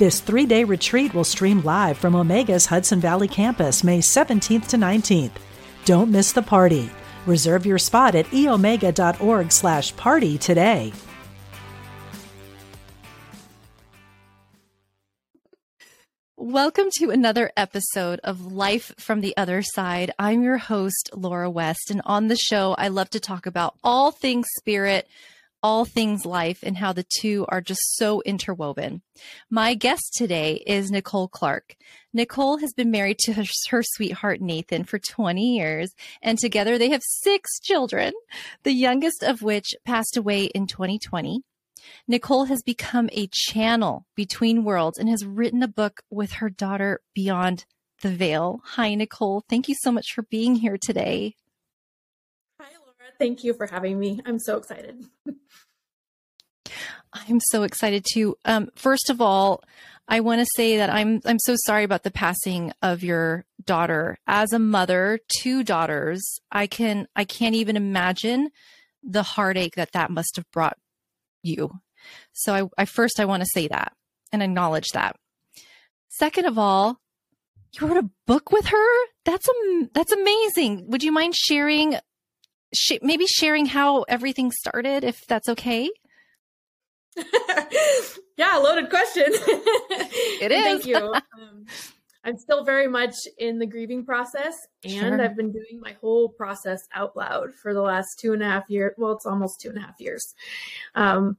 This three day retreat will stream live from Omega's Hudson Valley campus May 17th to 19th. Don't miss the party. Reserve your spot at eomega.org slash party today. Welcome to another episode of Life from the Other Side. I'm your host, Laura West, and on the show, I love to talk about all things spirit, all things life and how the two are just so interwoven. My guest today is Nichole Clark. Nichole has been married to her, her, sweetheart Nathan for 20 years, and together they have six children, the youngest of which passed away in 2020. Nichole has become a channel between worlds and has written a book with her daughter Beyond the Veil. Hi, Nichole. Thank you so much for being here today. Hi, Laura. Thank you for having me. I'm so excited. I'm so excited too. Um, first of all, I want to say that I'm I'm so sorry about the passing of your daughter. As a mother, two daughters, I can I can't even imagine the heartache that that must have brought you. So I, I first I want to say that and acknowledge that. Second of all, you wrote a book with her. That's um, that's amazing. Would you mind sharing sh- maybe sharing how everything started, if that's okay. yeah, loaded question. it is. Thank you. Um, I'm still very much in the grieving process, and sure. I've been doing my whole process out loud for the last two and a half years. Well, it's almost two and a half years. Um,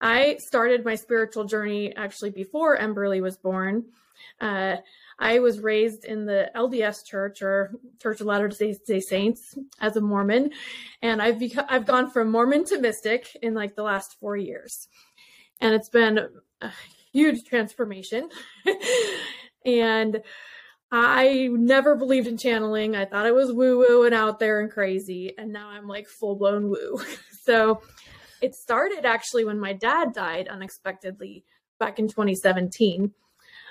I started my spiritual journey actually before Emberly was born. Uh, I was raised in the LDS Church or Church of Latter-day Saints as a Mormon, and I've become, I've gone from Mormon to mystic in like the last four years, and it's been a huge transformation. and I never believed in channeling. I thought it was woo woo and out there and crazy, and now I'm like full blown woo. so it started actually when my dad died unexpectedly back in 2017.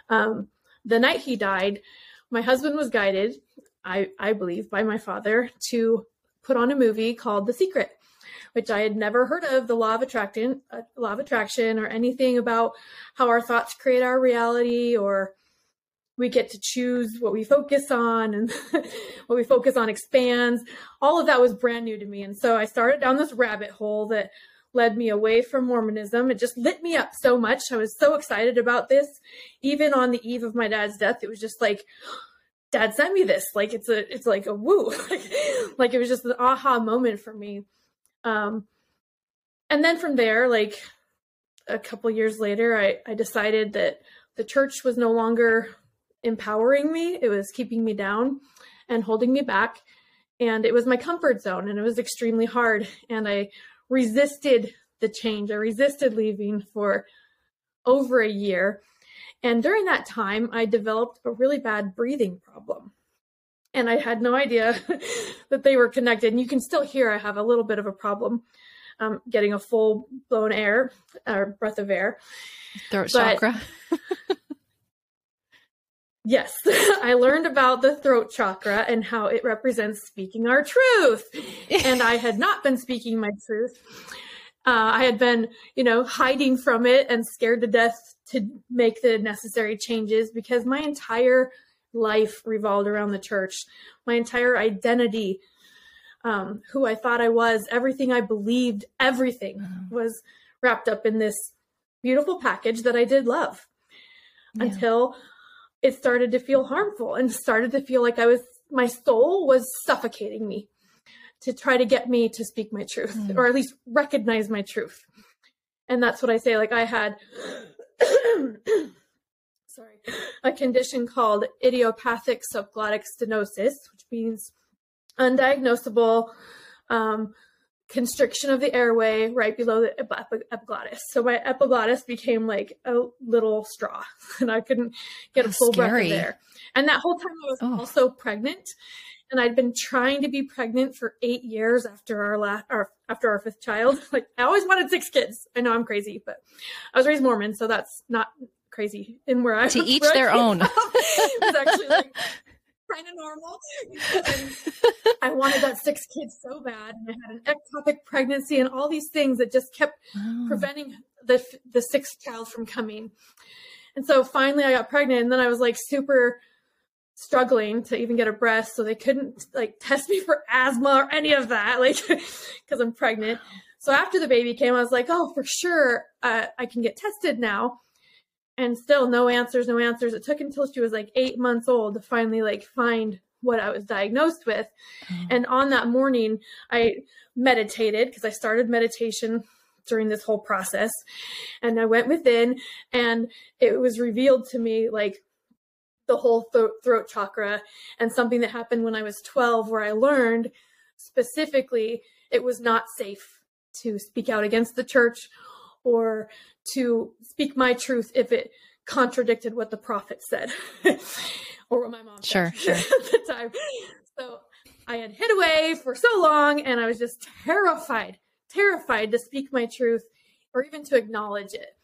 Um, the night he died, my husband was guided, I, I believe, by my father to put on a movie called The Secret, which I had never heard of the law of attraction, uh, law of attraction, or anything about how our thoughts create our reality, or we get to choose what we focus on, and what we focus on expands. All of that was brand new to me, and so I started down this rabbit hole that led me away from Mormonism. It just lit me up so much. I was so excited about this. Even on the eve of my dad's death, it was just like, dad sent me this. Like it's a, it's like a woo. like it was just an aha moment for me. Um, and then from there, like a couple years later, I, I decided that the church was no longer empowering me. It was keeping me down and holding me back. And it was my comfort zone and it was extremely hard. And I resisted the change. I resisted leaving for over a year. And during that time, I developed a really bad breathing problem. And I had no idea that they were connected. And you can still hear I have a little bit of a problem um, getting a full blown air or breath of air. Throat but, chakra. Yes, I learned about the throat chakra and how it represents speaking our truth. and I had not been speaking my truth. Uh, I had been, you know, hiding from it and scared to death to make the necessary changes because my entire life revolved around the church. My entire identity, um, who I thought I was, everything I believed, everything mm-hmm. was wrapped up in this beautiful package that I did love yeah. until it started to feel harmful and started to feel like I was, my soul was suffocating me to try to get me to speak my truth mm. or at least recognize my truth. And that's what I say. Like I had, sorry, a condition called idiopathic subglottic stenosis, which means undiagnosable, um, constriction of the airway right below the epiglottis. So my epiglottis became like a little straw and I couldn't get That's a full scary. breath in there. And that whole time I was oh. also pregnant and I'd been trying to be pregnant for eight years after our last, our, after our fifth child. Like I always wanted six kids. I know I'm crazy, but I was raised Mormon, so that's not crazy in where I to each their own. it was actually like kind of normal. And I wanted that six kids so bad, and I had an ectopic pregnancy and all these things that just kept oh. preventing the the sixth child from coming. And so finally, I got pregnant, and then I was like super struggling to even get a breast, so they couldn't like test me for asthma or any of that, like because I'm pregnant. So after the baby came, I was like, oh, for sure, uh, I can get tested now and still no answers, no answers. It took until she was like eight months old to finally like find what I was diagnosed with. Oh. And on that morning, I meditated because I started meditation during this whole process. And I went within, and it was revealed to me like the whole th- throat chakra and something that happened when I was 12, where I learned specifically it was not safe to speak out against the church or to speak my truth if it contradicted what the prophet said or what my mom sure, said sure. at the time. So I had hid away for so long and I was just terrified, terrified to speak my truth or even to acknowledge it.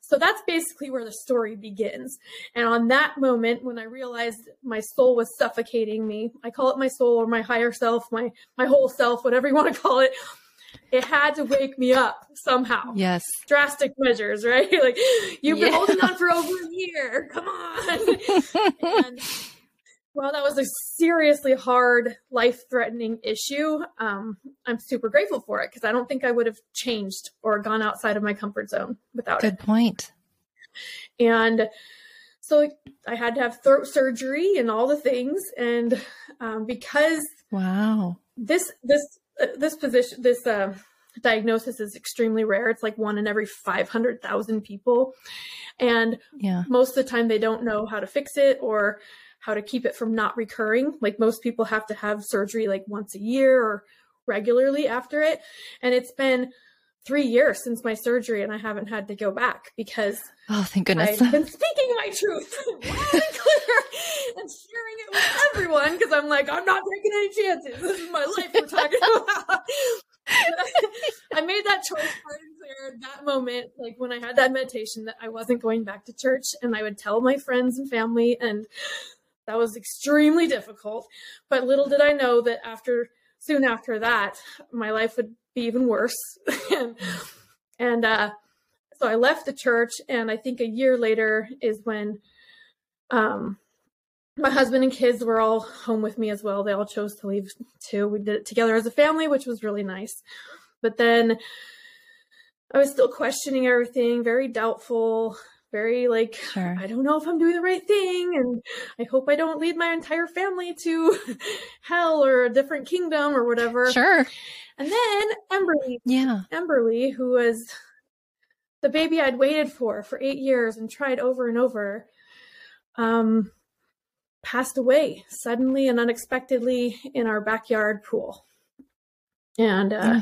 So that's basically where the story begins. And on that moment, when I realized my soul was suffocating me, I call it my soul or my higher self, my my whole self, whatever you want to call it, it had to wake me up somehow. Yes. Drastic measures, right? Like you've been yeah. holding on for over a year. Come on. and well, that was a seriously hard, life threatening issue. Um, I'm super grateful for it because I don't think I would have changed or gone outside of my comfort zone without Good it. Good point. And so I had to have throat surgery and all the things. And um, because wow, this this this position, this uh, diagnosis is extremely rare. It's like one in every 500,000 people. And yeah. most of the time they don't know how to fix it or how to keep it from not recurring. Like most people have to have surgery like once a year or regularly after it. And it's been three years since my surgery and I haven't had to go back because oh thank goodness I've been speaking my truth loud and clear and sharing it with everyone because I'm like I'm not taking any chances. This is my life we're talking about. I made that choice hard and clear that moment, like when I had that meditation, that I wasn't going back to church, and I would tell my friends and family, and that was extremely difficult. But little did I know that after soon after that, my life would be even worse. and and uh, so I left the church, and I think a year later is when um, my husband and kids were all home with me as well. They all chose to leave too. We did it together as a family, which was really nice. But then I was still questioning everything, very doubtful, very like sure. I don't know if I'm doing the right thing and I hope I don't lead my entire family to hell or a different kingdom or whatever. Sure. And then Emberly. Yeah. Emberly, who was the baby I'd waited for for 8 years and tried over and over um passed away suddenly and unexpectedly in our backyard pool. And uh yeah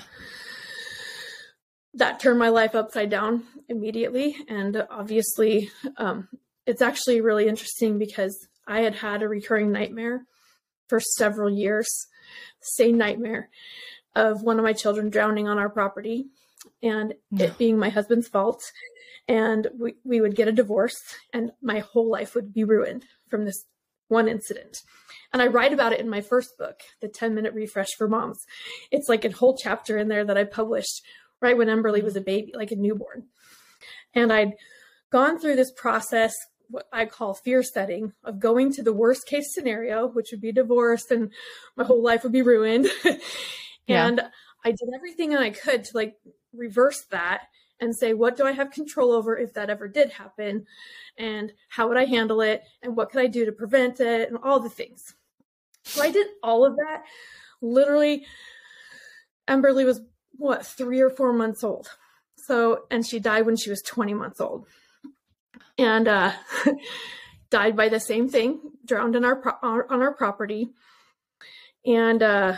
that turned my life upside down immediately. And obviously, um, it's actually really interesting because I had had a recurring nightmare for several years, same nightmare of one of my children drowning on our property and it being my husband's fault. And we, we would get a divorce and my whole life would be ruined from this one incident. And I write about it in my first book, The 10 Minute Refresh for Moms. It's like a whole chapter in there that I published right when Emberly was a baby, like a newborn. And I'd gone through this process, what I call fear setting, of going to the worst case scenario, which would be divorce and my whole life would be ruined. and yeah. I did everything I could to like reverse that and say, what do I have control over if that ever did happen? And how would I handle it? And what could I do to prevent it? And all the things. So I did all of that. Literally, Emberly was what three or four months old. So, and she died when she was 20 months old, and uh, died by the same thing, drowned in our, pro- on our property, and uh,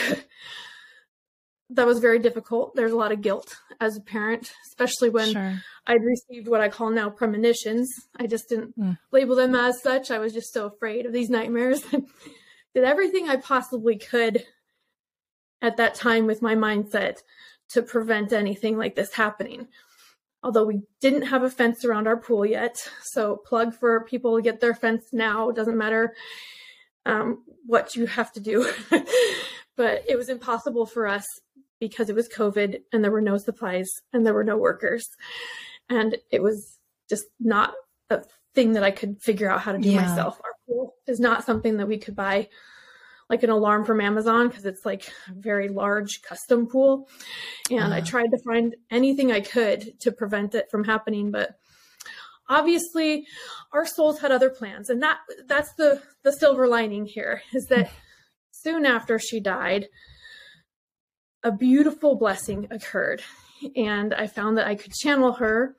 that was very difficult. There's a lot of guilt as a parent, especially when sure. I'd received what I call now premonitions. I just didn't mm. label them as such. I was just so afraid of these nightmares. Did everything I possibly could at that time with my mindset to prevent anything like this happening. Although we didn't have a fence around our pool yet. So, plug for people to get their fence now. Doesn't matter um, what you have to do. but it was impossible for us because it was COVID and there were no supplies and there were no workers. And it was just not a thing that I could figure out how to do yeah. myself. Our pool is not something that we could buy like an alarm from Amazon because it's like a very large custom pool. And uh I tried to find anything I could to prevent it from happening, but obviously our souls had other plans. And that that's the the silver lining here is that soon after she died, a beautiful blessing occurred. And I found that I could channel her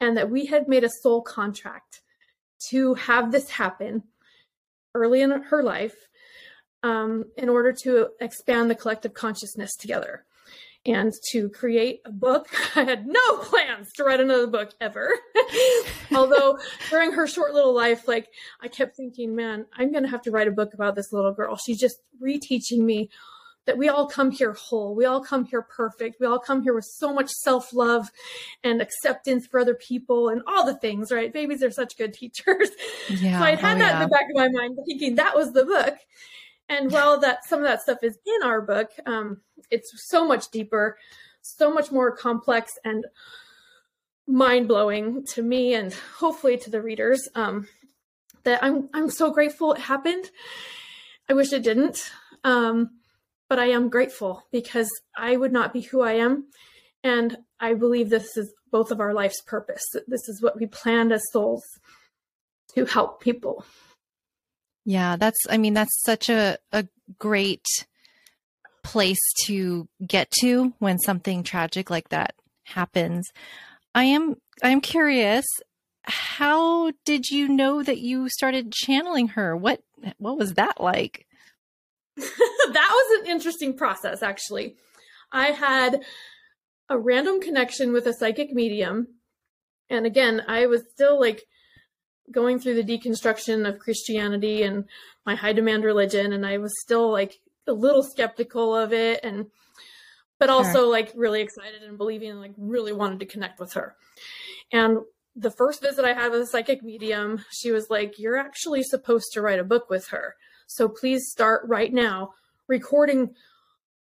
and that we had made a soul contract to have this happen early in her life um, in order to expand the collective consciousness together and to create a book. I had no plans to write another book ever. Although during her short little life, like I kept thinking, man, I'm going to have to write a book about this little girl. She's just reteaching me that we all come here whole. We all come here perfect. We all come here with so much self love and acceptance for other people and all the things, right? Babies are such good teachers. Yeah. So I had oh, that yeah. in the back of my mind, thinking that was the book. And while that some of that stuff is in our book, um, it's so much deeper, so much more complex and mind blowing to me and hopefully to the readers. Um, that I'm I'm so grateful it happened. I wish it didn't, um, but I am grateful because I would not be who I am, and I believe this is both of our life's purpose. This is what we planned as souls to help people. Yeah, that's, I mean, that's such a, a great place to get to when something tragic like that happens. I am, I am curious, how did you know that you started channeling her? What, what was that like? that was an interesting process, actually. I had a random connection with a psychic medium. And again, I was still like going through the deconstruction of Christianity and my high demand religion, and I was still like a little skeptical of it, and but also sure. like really excited and believing and like really wanted to connect with her. And the first visit I had with a psychic medium, she was like, You're actually supposed to write a book with her. So please start right now recording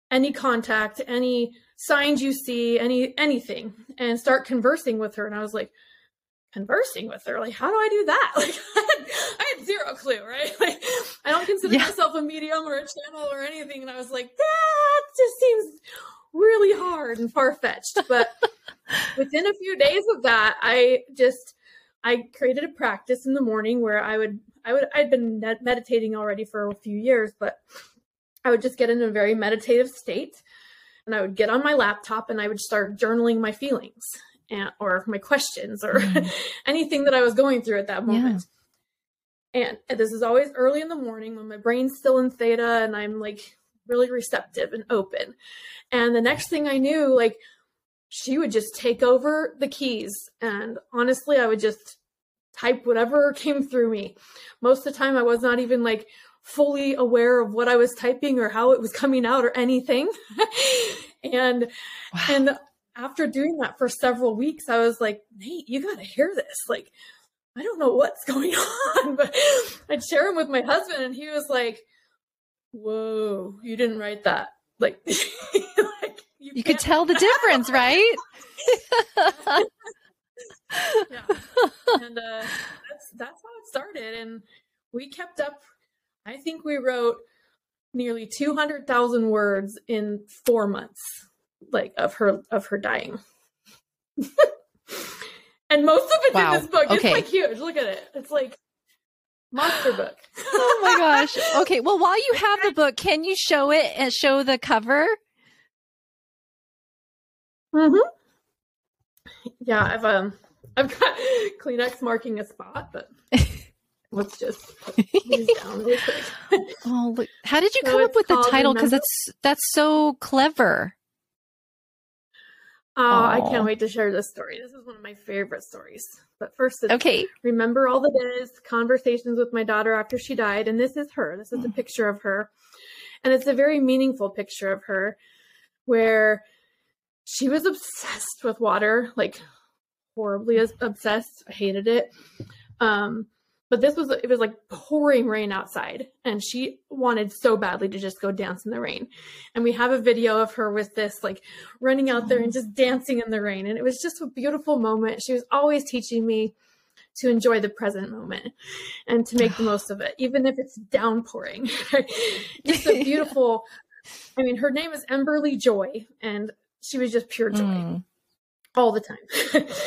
any contact, any signs you see, any anything, and start conversing with her. And I was like, conversing with her. Like, how do I do that? Like, I had, I had zero clue, right? Like, I don't consider yeah. myself a medium or a channel or anything. And I was like, that just seems really hard and far fetched. But within a few days of that, I just, I created a practice in the morning where I would, I would, I'd been meditating already for a few years, but I would just get in a very meditative state and I would get on my laptop and I would start journaling my feelings or my questions or mm. anything that I was going through at that moment. Yeah. And this is always early in the morning when my brain's still in theta and I'm like really receptive and open. And the next thing I knew, like she would just take over the keys. And honestly, I would just type whatever came through me. Most of the time, I was not even like fully aware of what I was typing or how it was coming out or anything. and, wow. and after doing that for several weeks, I was like, Nate, you got to hear this. Like, I don't know what's going on, but I'd share him with my husband, and he was like, "Whoa, you didn't write that." Like, like you, you could tell the difference, right? yeah, and uh, that's that's how it started, and we kept up. I think we wrote nearly two hundred thousand words in four months like of her of her dying. and most of it's wow. in this book. Okay. It's like huge. Look at it. It's like monster book. oh my gosh. Okay. Well, while you have the book, can you show it and show the cover? Mm-hmm. Yeah, I've um I've got Kleenex marking a spot, but let's just down real quick. oh, look. how did you so come up with the title? Because that's that's so clever. Oh, I can't wait to share this story. This is one of my favorite stories. But first, okay. Remember all the days, conversations with my daughter after she died. And this is her. This is a mm. picture of her. And it's a very meaningful picture of her where she was obsessed with water, like horribly obsessed. I hated it. Um, but this was it was like pouring rain outside and she wanted so badly to just go dance in the rain. And we have a video of her with this like running out there and just dancing in the rain and it was just a beautiful moment. She was always teaching me to enjoy the present moment and to make the most of it even if it's downpouring. Just a beautiful i mean her name is emberly joy and she was just pure joy mm. all the time.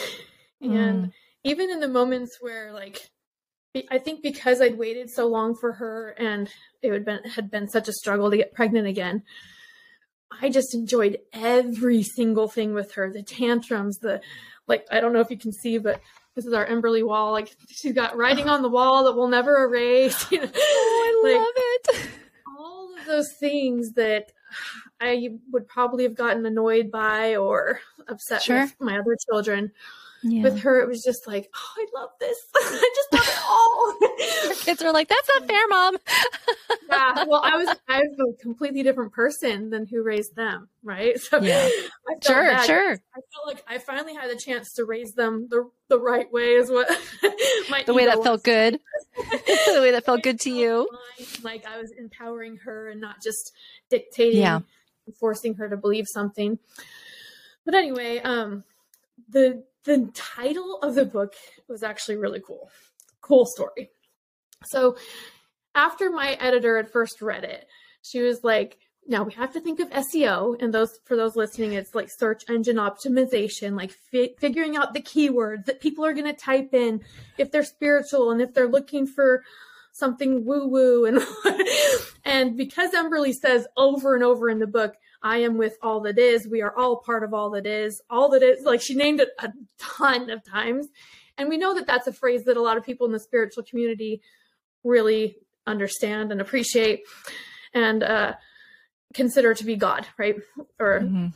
And mm. even in the moments where like I think because I'd waited so long for her and it had been had been such a struggle to get pregnant again. I just enjoyed every single thing with her. The tantrums, the like I don't know if you can see, but this is our Emberly wall. Like she's got writing on the wall that we'll never erase. You know? Oh, I like, love it. All of those things that I would probably have gotten annoyed by or upset sure. with my other children yeah. With her, it was just like, oh, I love this. I just love it all. Her kids are like, that's not fair, mom. yeah. Well, I was, I was a completely different person than who raised them, right? So yeah. sure, bad. sure. I felt like I finally had the chance to raise them the the right way, is what my the way that felt good. the way that felt good to you. Like I was empowering her and not just dictating, yeah. forcing her to believe something. But anyway, um, the the title of the book was actually really cool. Cool story. So after my editor had first read it, she was like, now we have to think of SEO and those for those listening it's like search engine optimization like fi- figuring out the keywords that people are going to type in if they're spiritual and if they're looking for something woo woo and and because Emberly says over and over in the book I am with all that is. We are all part of all that is. All that is. Like she named it a ton of times. And we know that that's a phrase that a lot of people in the spiritual community really understand and appreciate and uh, consider to be God, right? Or mm-hmm.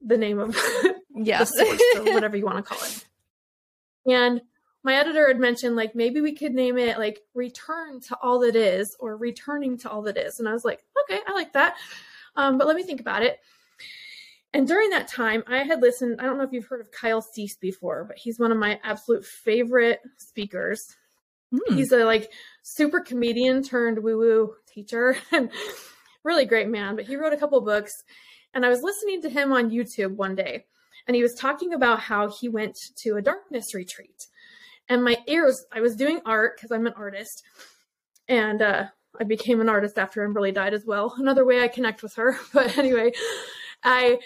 the name of yes. the source or whatever you want to call it. And my editor had mentioned like maybe we could name it like return to all that is or returning to all that is. And I was like, okay, I like that. Um, but let me think about it. And during that time, I had listened. I don't know if you've heard of Kyle Cease before, but he's one of my absolute favorite speakers. Mm. He's a like super comedian turned woo woo teacher and really great man. But he wrote a couple books, and I was listening to him on YouTube one day, and he was talking about how he went to a darkness retreat. And my ears, I was doing art because I'm an artist, and uh, I became an artist after Emberly died as well. Another way I connect with her. But anyway, I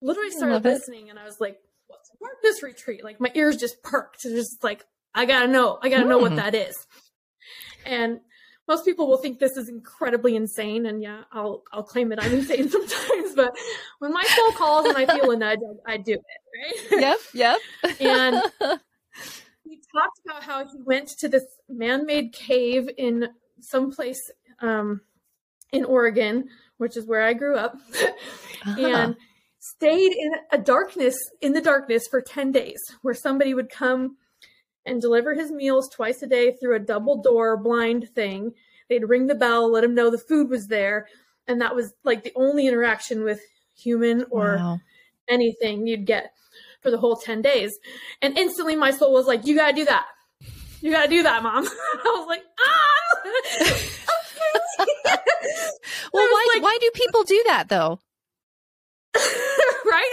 literally started listening it. and I was like, what's a darkness retreat? Like my ears just perked. It's just like, I gotta know. I gotta mm. know what hmm. that is. And most people will think this is incredibly insane. And yeah, I'll I'll claim that I'm insane sometimes. But when my soul calls and I feel a nudge, I, I do it, right? Yep, yep. and he talked about how he went to this man-made cave in someplace um, in Oregon, which is where I grew up, uh-huh. and stayed in a darkness in the darkness for 10 days where somebody would come and deliver his meals twice a day through a double door blind thing. They'd ring the bell, let him know the food was there, and that was like the only interaction with human or wow. anything you'd get for the whole 10 days. And instantly my soul was like, You gotta do that. You gotta do that, mom. I was like, ah well, why like, why do people do that though? right?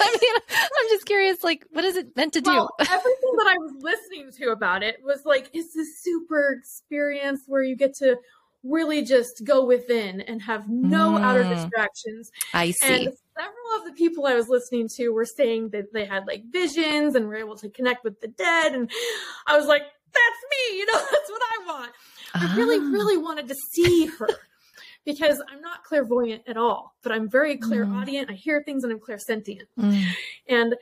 I mean, I'm just curious, like, what is it meant to do? Everything that I was listening to about it was like, it's this super experience where you get to really just go within and have no mm, outer distractions. I see. And several of the people I was listening to were saying that they had like visions and were able to connect with the dead. And I was like, that's me, you know, that's what I want. I really, ah. really wanted to see her because I'm not clairvoyant at all, but I'm very clairaudient. Mm. I hear things and I'm clairsentient. Mm. And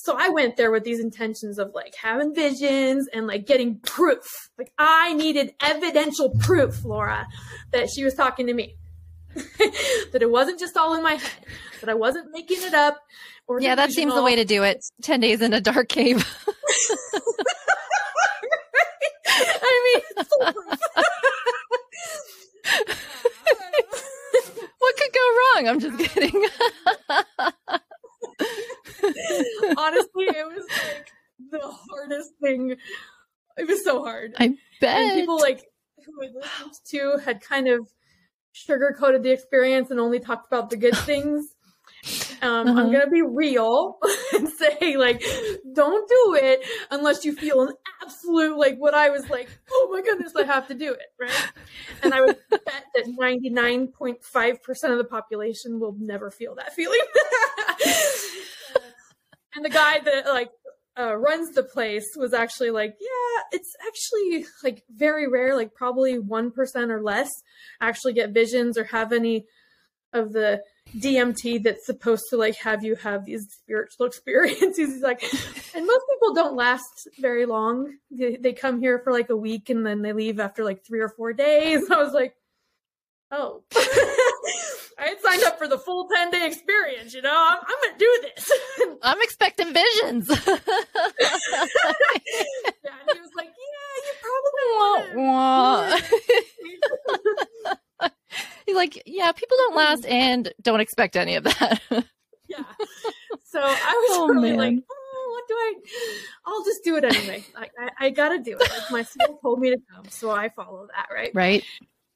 so I went there with these intentions of like having visions and like getting proof. Like I needed evidential proof, Laura, that she was talking to me. that it wasn't just all in my head, that I wasn't making it up. Or yeah, that seems the way to do it. 10 days in a dark cave. I mean, what could go wrong? I'm just kidding. Honestly, it was like the hardest thing. It was so hard. I bet. And people like who I listened to had kind of sugarcoated the experience and only talked about the good things. Um, uh-huh. I'm gonna be real and say like, don't do it unless you feel an absolute like what I was like. Oh my goodness, I have to do it, right? And I would bet that 99.5 percent of the population will never feel that feeling. And the guy that like uh, runs the place was actually like, yeah, it's actually like very rare, like probably 1% or less actually get visions or have any of the DMT that's supposed to like have you have these spiritual experiences. He's like, and most people don't last very long. They, they come here for like a week and then they leave after like three or four days. I was like, oh, I had signed up for the full 10 day experience, you know, I'm, I'm going to do this. I'm expecting visions. yeah, and he was like, yeah, you probably won't. He's like, yeah, people don't last and don't expect any of that. yeah. So I was oh, really man. like, oh, what do I? I'll just do it anyway. I, I, I got to do it. Like my soul told me to come, so I follow that. Right. Right.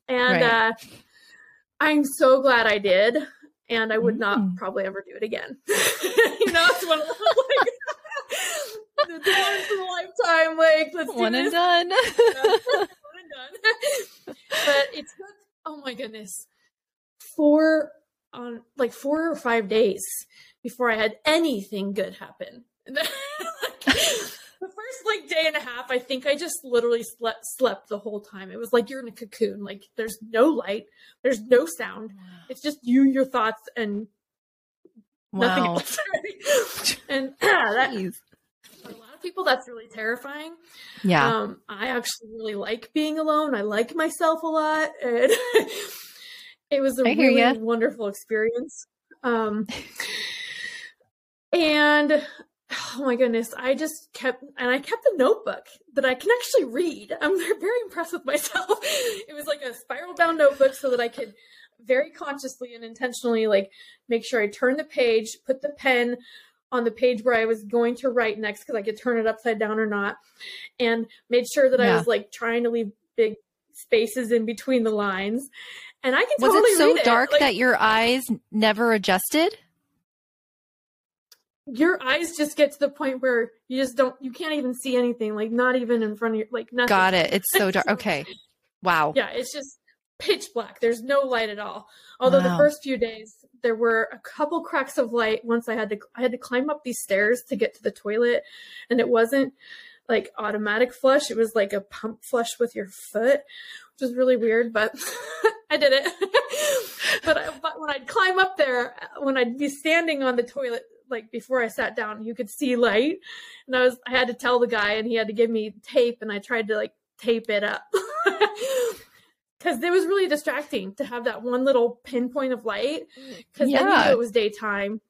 And right. uh I'm so glad I did. And I would mm. not probably ever do it again. you know, it's one of those like the once in a lifetime, like let's one and done. one and done. but it took oh my goodness, four on like four or five days before I had anything good happen. the first like day and a half, I think I just literally slept slept the whole time. It was like you're in a cocoon. Like there's no light, there's no sound. It's just you, your thoughts, and wow. nothing else. and that, for a lot of people, that's really terrifying. Yeah. Um, I actually really like being alone. I like myself a lot. And it was a really wonderful experience. Um, and oh my goodness, I just kept, and I kept a notebook that I can actually read. I'm very impressed with myself. It was like a spiral bound notebook so that I could very consciously and intentionally like make sure I turn the page, put the pen on the page where I was going to write next because I could turn it upside down or not, and made sure that yeah. I was like trying to leave big spaces in between the lines. And I can was totally it so dark it. Like, that your eyes never adjusted? Your eyes just get to the point where you just don't, you can't even see anything, like not even in front of you, like nothing. Got it. It's so dark. Okay. Wow. Yeah, it's just pitch black. There's no light at all. Although wow. the first few days there were a couple cracks of light once I had to I had to climb up these stairs to get to the toilet and it wasn't like automatic flush. It was like a pump flush with your foot, which was really weird, but I did it. but, I, but when I'd climb up there, when I'd be standing on the toilet, like before I sat down, you could see light. And I was, I had to tell the guy and he had to give me tape and I tried to like tape it up because it was really distracting to have that one little pinpoint of light because yeah. you knew it was daytime.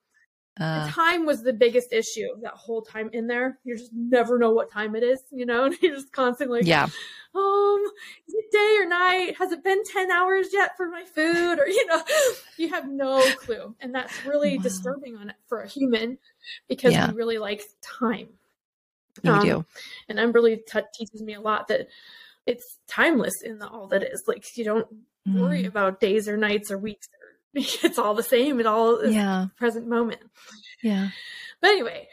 Uh, time was the biggest issue that whole time in there. You just never know what time it is, you know, and you're just constantly yeah. Um, is it day or night? Has it been 10 hours yet for my food? Or, you know, you have no clue. And that's really wow. disturbing on it for a human because yeah. we really like time. You um, do. And Emberly t- teaches me a lot that it's timeless in the, all that is. Like you don't mm. worry about days or nights or weeks. It's all the same. It all is yeah. present moment. Yeah. But anyway,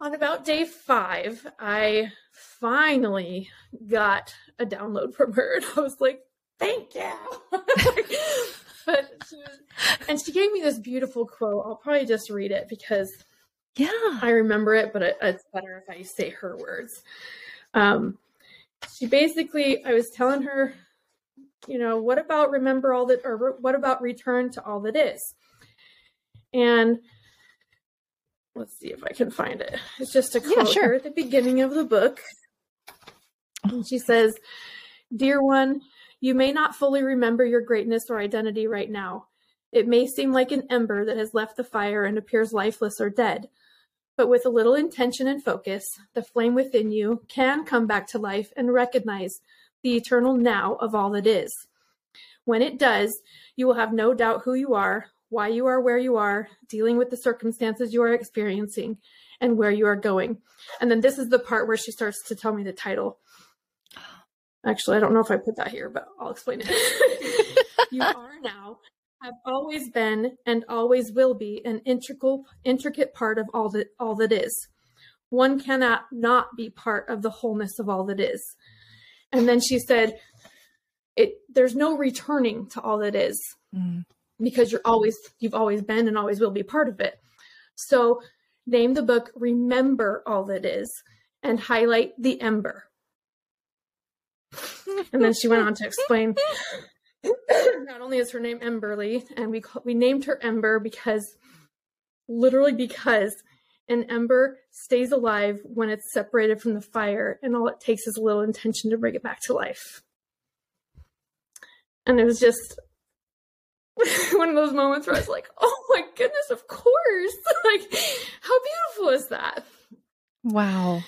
on about day five, I finally got a download from her, and I was like, "Thank you." but she was, and she gave me this beautiful quote. I'll probably just read it because yeah, I remember it, but it, it's better if I say her words. Um, she basically, I was telling her, you know, what about remember all that, or what about return to all that is? And let's see if I can find it. It's just a quote yeah, sure. at the beginning of the book. And she says, Dear one, You may not fully remember your greatness or identity right now. It may seem like an ember that has left the fire and appears lifeless or dead. But with a little intention and focus, the flame within you can come back to life and recognize the eternal now of all that is. When it does, you will have no doubt who you are, why you are where you are, dealing with the circumstances you are experiencing, and where you are going. And then this is the part where she starts to tell me the title. Actually, I don't know if I put that here, but I'll explain it. you are now, have always been, and always will be an integral, intricate part of all that all that is. One cannot not be part of the wholeness of all that is. And then she said, "It there's no returning to all that is mm. because you're always you've always been and always will be part of it." So name the book "Remember All That Is" and highlight the ember and then she went on to explain not only is her name Emberly, and we call, we named her Ember because literally because an ember stays alive when it's separated from the fire, and all it takes is a little intention to bring it back to life. And it was just one of those moments where I was like, "Oh my goodness, of course! like, how beautiful is that?" Wow.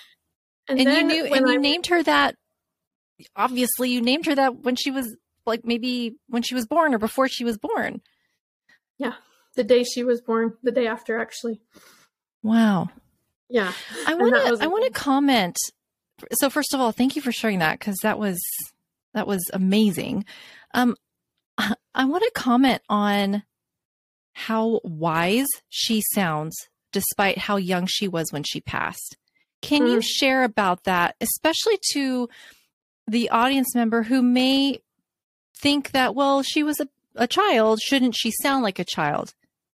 And, and you knew, and you I, named her that obviously you named her that when she was like maybe when she was born or before she was born. Yeah, the day she was born, the day after actually. Wow. Yeah. I want to I want to comment. So first of all, thank you for sharing that cuz that was that was amazing. Um I want to comment on how wise she sounds despite how young she was when she passed. Can mm. you share about that, especially to the audience member who may think that, well, she was a, a child. Shouldn't she sound like a child?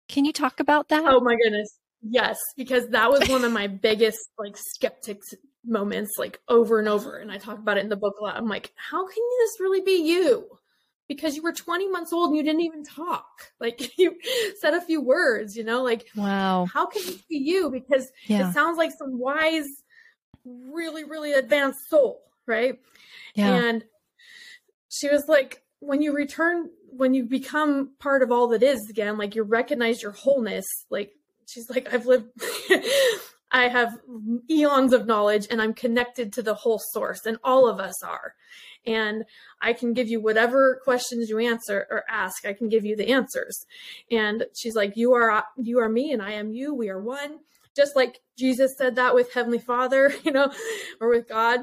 Can you talk about that? Oh my goodness. Yes, because that was one of my biggest like skeptics moments, like over and over. And I talk about it in the book a lot. I'm like, how can this really be you? Because you were 20 months old and you didn't even talk. Like you said a few words, you know, like, wow, how can this be you? Because yeah. it sounds like some wise, really, really advanced soul, right? Yeah. And she was like, when you return, when you become part of all that is again, like you recognize your wholeness, like she's like, I've lived, I have eons of knowledge and I'm connected to the whole source, and all of us are. And I can give you whatever questions you answer or ask, I can give you the answers. And she's like, You are you are me and I am you. We are one. Just like Jesus said that with Heavenly Father, you know, or with God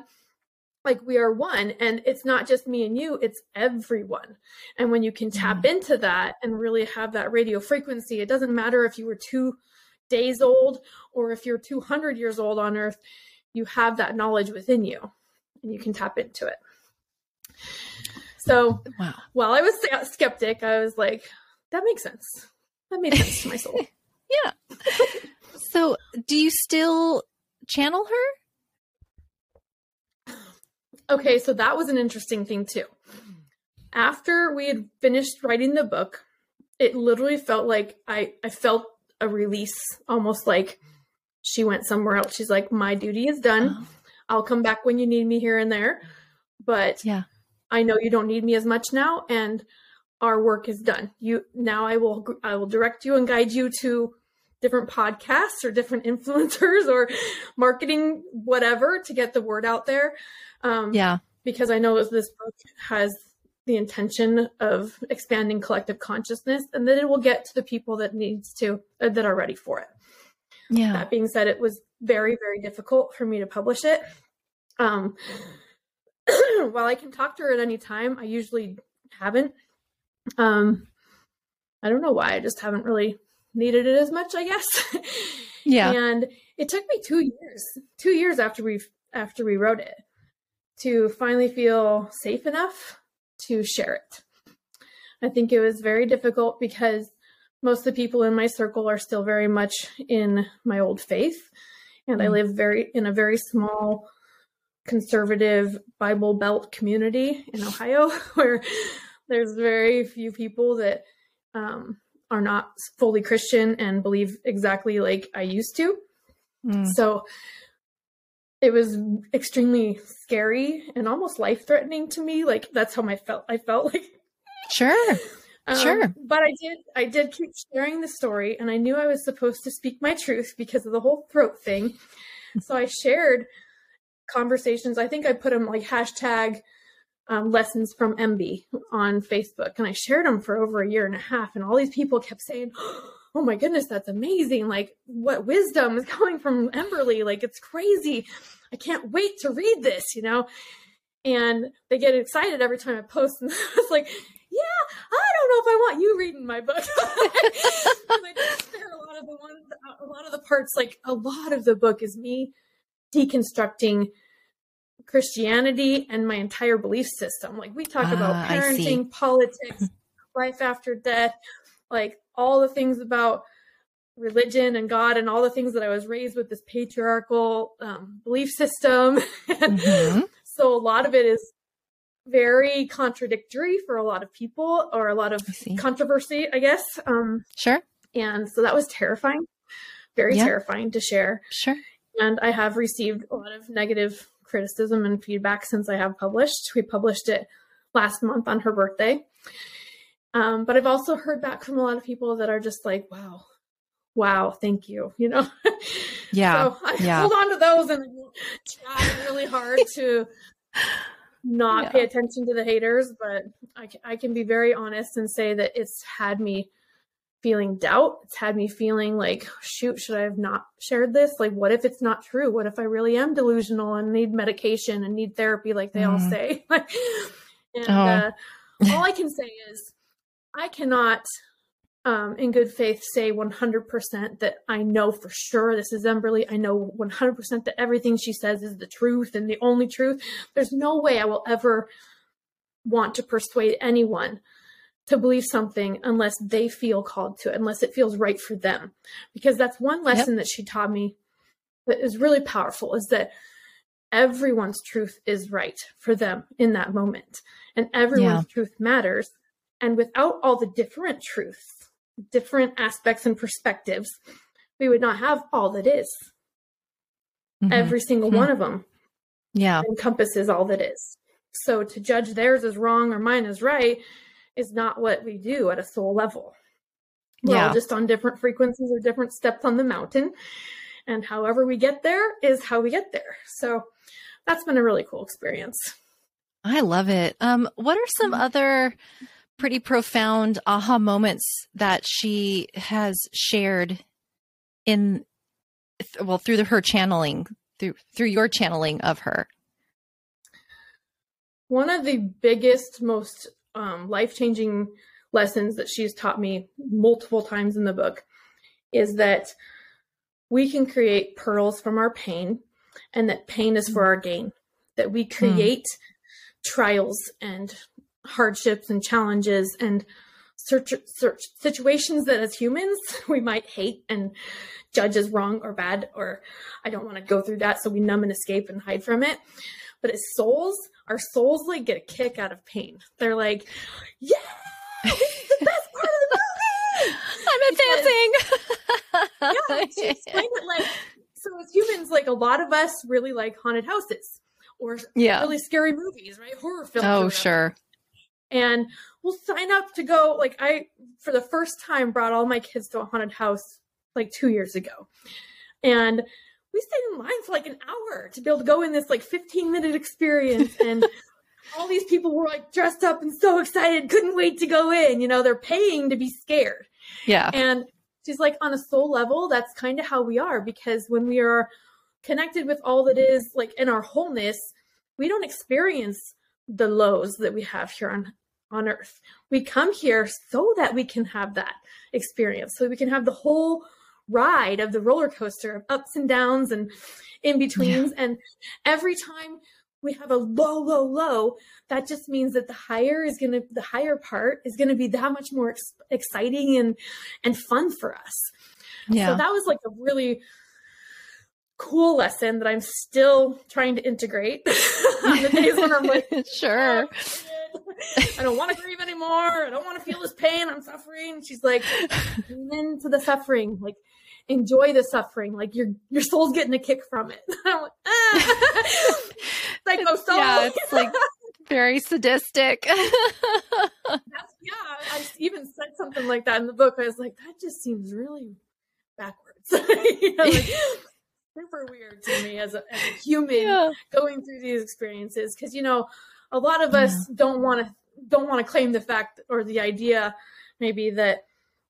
like we are one and it's not just me and you it's everyone and when you can tap mm. into that and really have that radio frequency it doesn't matter if you were two days old or if you're 200 years old on earth you have that knowledge within you and you can tap into it. So wow. while i was skeptic i was like that makes sense. That makes sense to my soul. Yeah. So do you still channel her? Okay, so that was an interesting thing too. After we had finished writing the book, it literally felt like I I felt a release, almost like she went somewhere else. She's like, "My duty is done. Oh. I'll come back when you need me here and there, but yeah, I know you don't need me as much now, and our work is done. You now I will I will direct you and guide you to different podcasts or different influencers or marketing whatever to get the word out there um, yeah. Because I know this book has the intention of expanding collective consciousness and then it will get to the people that needs to uh, that are ready for it. Yeah. That being said, it was very, very difficult for me to publish it. Um, while I can talk to her at any time, I usually haven't. Um, I don't know why. I just haven't really needed it as much, I guess. yeah. And it took me two years, two years after we after we wrote it to finally feel safe enough to share it. I think it was very difficult because most of the people in my circle are still very much in my old faith. And mm. I live very in a very small conservative Bible Belt community in Ohio where there's very few people that um, are not fully Christian and believe exactly like I used to. Mm. So it was extremely scary and almost life threatening to me. Like that's how I felt. I felt like sure, um, sure. But I did. I did keep sharing the story, and I knew I was supposed to speak my truth because of the whole throat thing. so I shared conversations. I think I put them like hashtag um, lessons from MB on Facebook, and I shared them for over a year and a half. And all these people kept saying, "Oh my goodness, that's amazing! Like what wisdom is coming from Emberly? Like it's crazy! I can't wait to read this!" You know. And they get excited every time I post, and I was like, "Yeah, I don't know if I want you reading my book." I share a lot of the ones, a lot of the parts, like a lot of the book is me deconstructing Christianity and my entire belief system. Like we talk about ah, parenting, politics, life after death, like all the things about religion and God and all the things that I was raised with this patriarchal um, belief system. Mm-hmm. so a lot of it is very contradictory for a lot of people or a lot of I controversy, I guess. Um, sure. And so that was terrifying, very yeah. terrifying to share. Sure. And I have received a lot of negative criticism and feedback since I have published. We published it last month on her birthday. Um, but I've also heard back from a lot of people that are just like, wow, wow, thank you. You know? Yeah. so I yeah. hold on to those and try really hard to not yeah. pay attention to the haters. But I, I can be very honest and say that it's had me feeling doubt. It's had me feeling like, shoot, should I have not shared this? Like, what if it's not true? What if I really am delusional and need medication and need therapy, like they mm. all say? and oh. uh, all I can say is, I cannot, um, in good faith, say 100% that I know for sure this is Emberly. I know 100% that everything she says is the truth and the only truth. There's no way I will ever want to persuade anyone to believe something unless they feel called to it, unless it feels right for them. Because that's one lesson yep. that she taught me that is really powerful is that everyone's truth is right for them in that moment. And everyone's yeah. truth matters. And without all the different truths, different aspects and perspectives, we would not have all that is. Mm-hmm. Every single mm-hmm. one of them yeah. encompasses all that is. So to judge theirs as wrong or mine as right is not what we do at a soul level. We're yeah. all just on different frequencies or different steps on the mountain. And however we get there is how we get there. So that's been a really cool experience. I love it. Um, what are some mm-hmm. other pretty profound aha moments that she has shared in well through the, her channeling through through your channeling of her one of the biggest most um, life changing lessons that she's taught me multiple times in the book is that we can create pearls from our pain and that pain is for our gain, that we hmm. create mm. trials and hardships and challenges and search, search situations that as humans we might hate and judge as wrong or bad or I don't want to go through that so we numb and escape and hide from it. But as souls, our souls like get a kick out of pain. They're like, yeah, the best part of the movie. I'm advancing. yeah, she explained it like so as humans, like a lot of us really like haunted houses or yeah. really scary movies, right? Horror films. Oh, sure. And we'll sign up to go. Like I, for the first time, brought all my kids to a haunted house like two years ago, and we stayed in line for like an hour to be able to go in this like 15 minute experience. And all these people were like dressed up and so excited couldn't wait to go in. You know they're paying to be scared. Yeah. And she's like on a soul level that's kind of how we are because when we are connected with all that is like in our wholeness we don't experience the lows that we have here on on earth we come here so that we can have that experience so we can have the whole ride of the roller coaster of ups and downs and in betweens. Yeah. And every time we have a low, low, low, that just means that the higher is going to, the higher part is going to be that much more ex- exciting and, and fun for us. Yeah. So that was like a really cool lesson that I'm still trying to integrate on the days when I'm like, sure. I don't want to grieve anymore. I don't want to feel this pain. I'm suffering. She's like, lean into the suffering. Like, enjoy the suffering. Like your your soul's getting a kick from it. I'm like, ah. oh, soul. Yeah, it's like very sadistic. Yeah, I even said something like that in the book. I was like, that just seems really backwards. you know, like, super weird to me as a, as a human yeah. going through these experiences because you know a lot of us don't want to don't want to claim the fact or the idea maybe that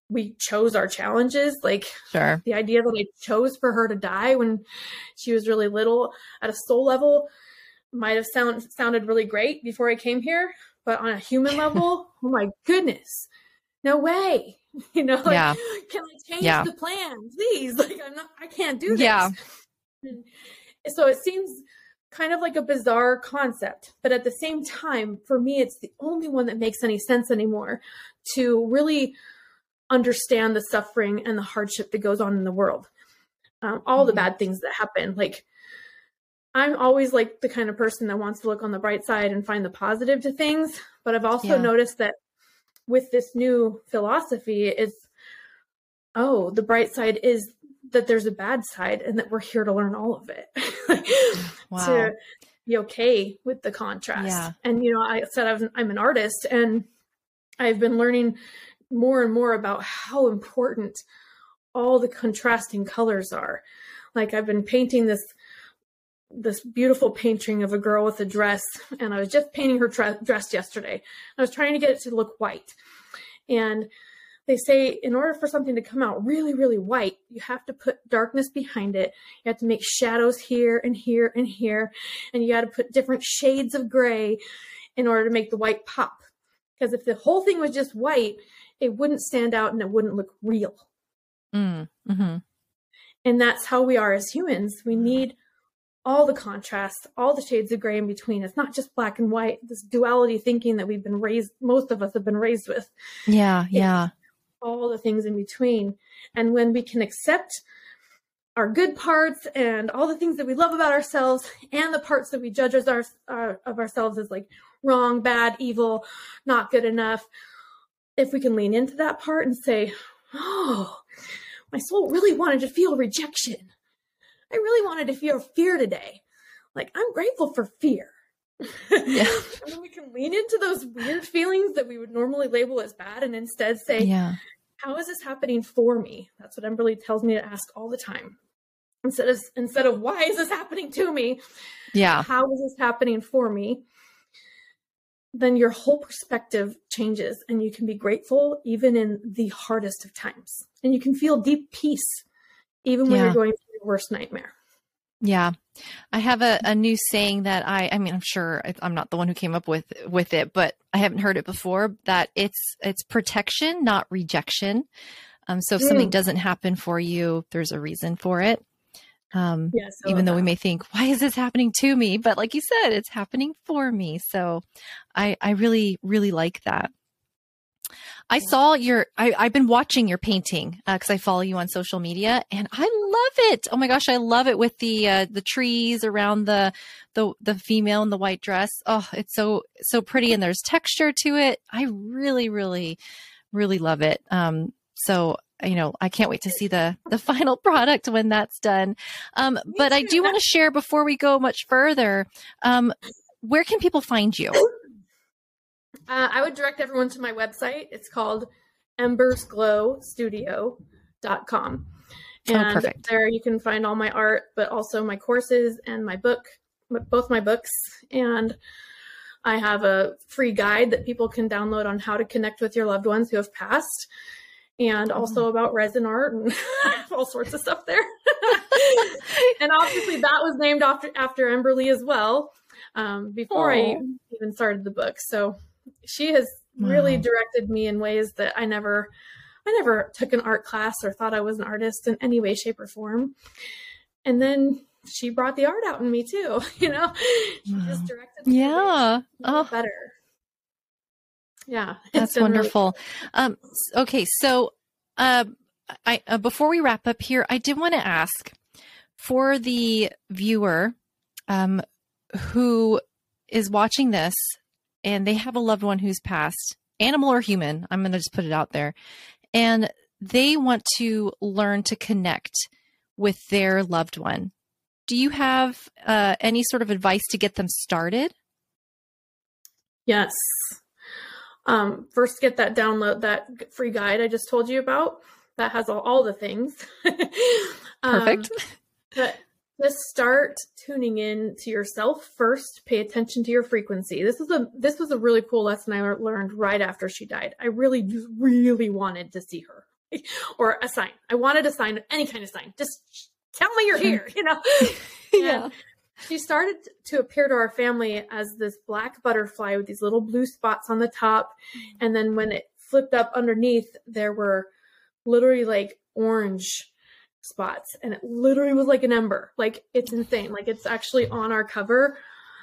we chose our challenges like sure. the idea that i chose for her to die when she was really little at a soul level might have sound, sounded really great before i came here but on a human level oh my goodness no way you know like, yeah. can i change yeah. the plan please? Like i'm not i can't do this. Yeah. So it seems kind of like a bizarre concept but at the same time for me it's the only one that makes any sense anymore to really understand the suffering and the hardship that goes on in the world um, all the mm-hmm. bad things that happen like i'm always like the kind of person that wants to look on the bright side and find the positive to things but i've also yeah. noticed that with this new philosophy is oh the bright side is that there's a bad side and that we're here to learn all of it. Wow. to be okay with the contrast. Yeah. and you know i said I'm, I'm an artist and i've been learning more and more about how important all the contrasting colors are. Like i've been painting this this beautiful painting of a girl with a dress and i was just painting her dress yesterday. I was trying to get it to look white. And they say in order for something to come out really, really white, you have to put darkness behind it. You have to make shadows here and here and here. And you got to put different shades of gray in order to make the white pop. Because if the whole thing was just white, it wouldn't stand out and it wouldn't look real. Mm, mm-hmm. And that's how we are as humans. We need all the contrast, all the shades of gray in between. It's not just black and white, this duality thinking that we've been raised, most of us have been raised with. Yeah, yeah all the things in between. And when we can accept our good parts and all the things that we love about ourselves and the parts that we judge as our, uh, of ourselves as like wrong, bad, evil, not good enough, if we can lean into that part and say, "Oh, my soul really wanted to feel rejection. I really wanted to feel fear today. Like I'm grateful for fear." Yeah. and then we can lean into those weird feelings that we would normally label as bad and instead say, yeah. How is this happening for me? That's what Emberly tells me to ask all the time. Instead of instead of why is this happening to me? Yeah. How is this happening for me? Then your whole perspective changes and you can be grateful even in the hardest of times. And you can feel deep peace even when yeah. you're going through your worst nightmare. Yeah. I have a, a new saying that I, I mean, I'm sure I'm not the one who came up with, with it, but I haven't heard it before that it's, it's protection, not rejection. Um, so if mm. something doesn't happen for you, there's a reason for it. Um, yes, even though we may think, why is this happening to me? But like you said, it's happening for me. So I, I really, really like that. I saw your, I, have been watching your painting because uh, I follow you on social media and I love it. Oh my gosh, I love it with the, uh, the trees around the, the, the female in the white dress. Oh, it's so, so pretty and there's texture to it. I really, really, really love it. Um, so, you know, I can't wait to see the, the final product when that's done. Um, but I do want to share before we go much further, um, where can people find you? Uh, I would direct everyone to my website. It's called embersglowstudio.com. And oh, there you can find all my art, but also my courses and my book, both my books. And I have a free guide that people can download on how to connect with your loved ones who have passed and also oh. about resin art and all sorts of stuff there. and obviously that was named after after Emberly as well um, before I even started the book. So she has wow. really directed me in ways that I never I never took an art class or thought I was an artist in any way, shape, or form. And then she brought the art out in me too, you know. She wow. just directed me yeah. oh. better. Yeah. That's wonderful. Really um okay, so uh, I uh, before we wrap up here, I did want to ask for the viewer um who is watching this and they have a loved one who's passed, animal or human. I'm going to just put it out there. And they want to learn to connect with their loved one. Do you have uh, any sort of advice to get them started? Yes. Um, first, get that download that free guide I just told you about. That has all, all the things. Perfect. um, but just start tuning in to yourself first. Pay attention to your frequency. This was a this was a really cool lesson I learned right after she died. I really really wanted to see her or a sign. I wanted a sign, any kind of sign. Just tell me you're here, you know? yeah. She started to appear to our family as this black butterfly with these little blue spots on the top. Mm. And then when it flipped up underneath, there were literally like orange spots. And it literally was like an ember. Like it's insane. Like it's actually on our cover.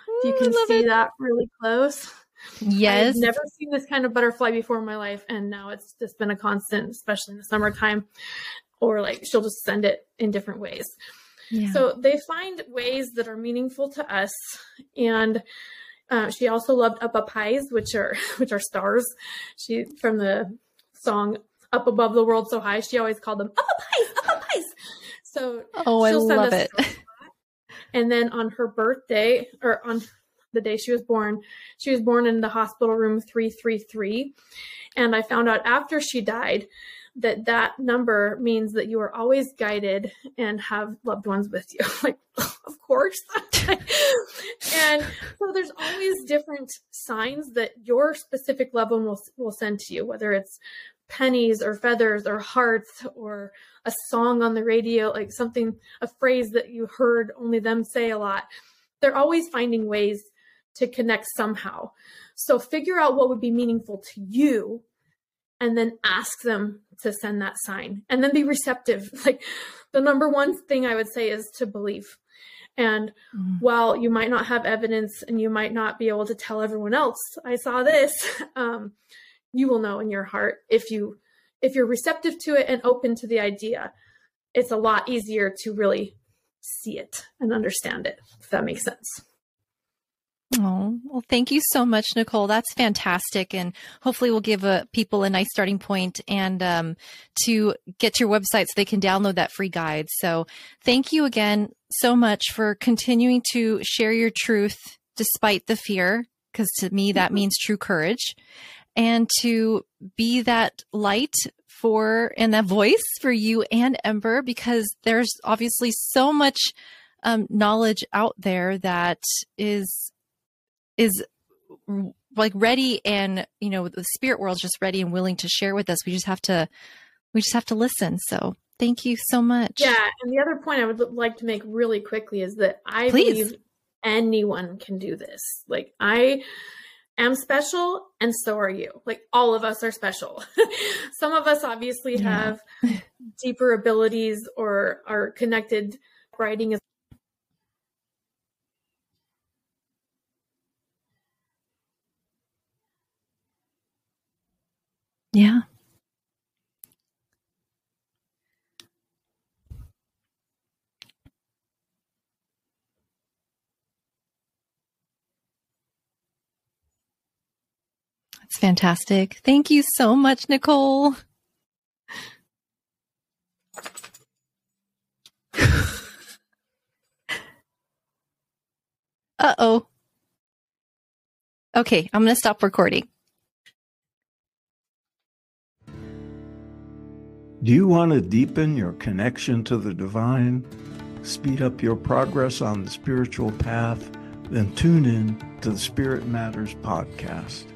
If you can see it. that really close. Yes. I've never seen this kind of butterfly before in my life. And now it's just been a constant, especially in the summertime. Or like she'll just send it in different ways. Yeah. So they find ways that are meaningful to us. And uh, she also loved up up highs, which are which are stars. She from the song "Up Above the World So High." She always called them up up highs, up. So oh, I love it. And then on her birthday, or on the day she was born. She was born in the hospital room 333. And I found out after she died that that number means that you are always guided and have loved ones with you. like, of course. and so there's always different signs that your specific loved one will, will send to you, whether it's pennies or feathers or hearts or a song on the radio, like something, a phrase that you heard only them say a lot. They're always finding ways to connect somehow. So figure out what would be meaningful to you and then ask them to send that sign and then be receptive. Like the number one thing I would say is to believe. And mm. while you might not have evidence and you might not be able to tell everyone else, I saw this, um, you will know in your heart if you if you're receptive to it and open to the idea, it's a lot easier to really see it and understand it, if that makes sense. Oh, well, thank you so much, Nichole. That's fantastic. And hopefully we'll give uh, people a nice starting point and um, to get to your website so they can download that free guide. So thank you again so much for continuing to share your truth despite the fear, because to me, that means true courage and to be that light for and that voice for you and Ember, because there's obviously so much um, knowledge out there that is is like ready and you know the spirit world's just ready and willing to share with us. We just have to we just have to listen. So thank you so much. Yeah and the other point i would like to make really quickly is that i Please. believe anyone can do this. Like i am special and so are you like all of us are special some of us obviously yeah. have deeper abilities or are connected writing is Yeah. That's fantastic. Thank you so much, Nichole. uh oh. Okay, I'm going to stop recording. Do you want to deepen your connection to the divine, speed up your progress on the spiritual path? Then tune in to the Spirit Matters podcast.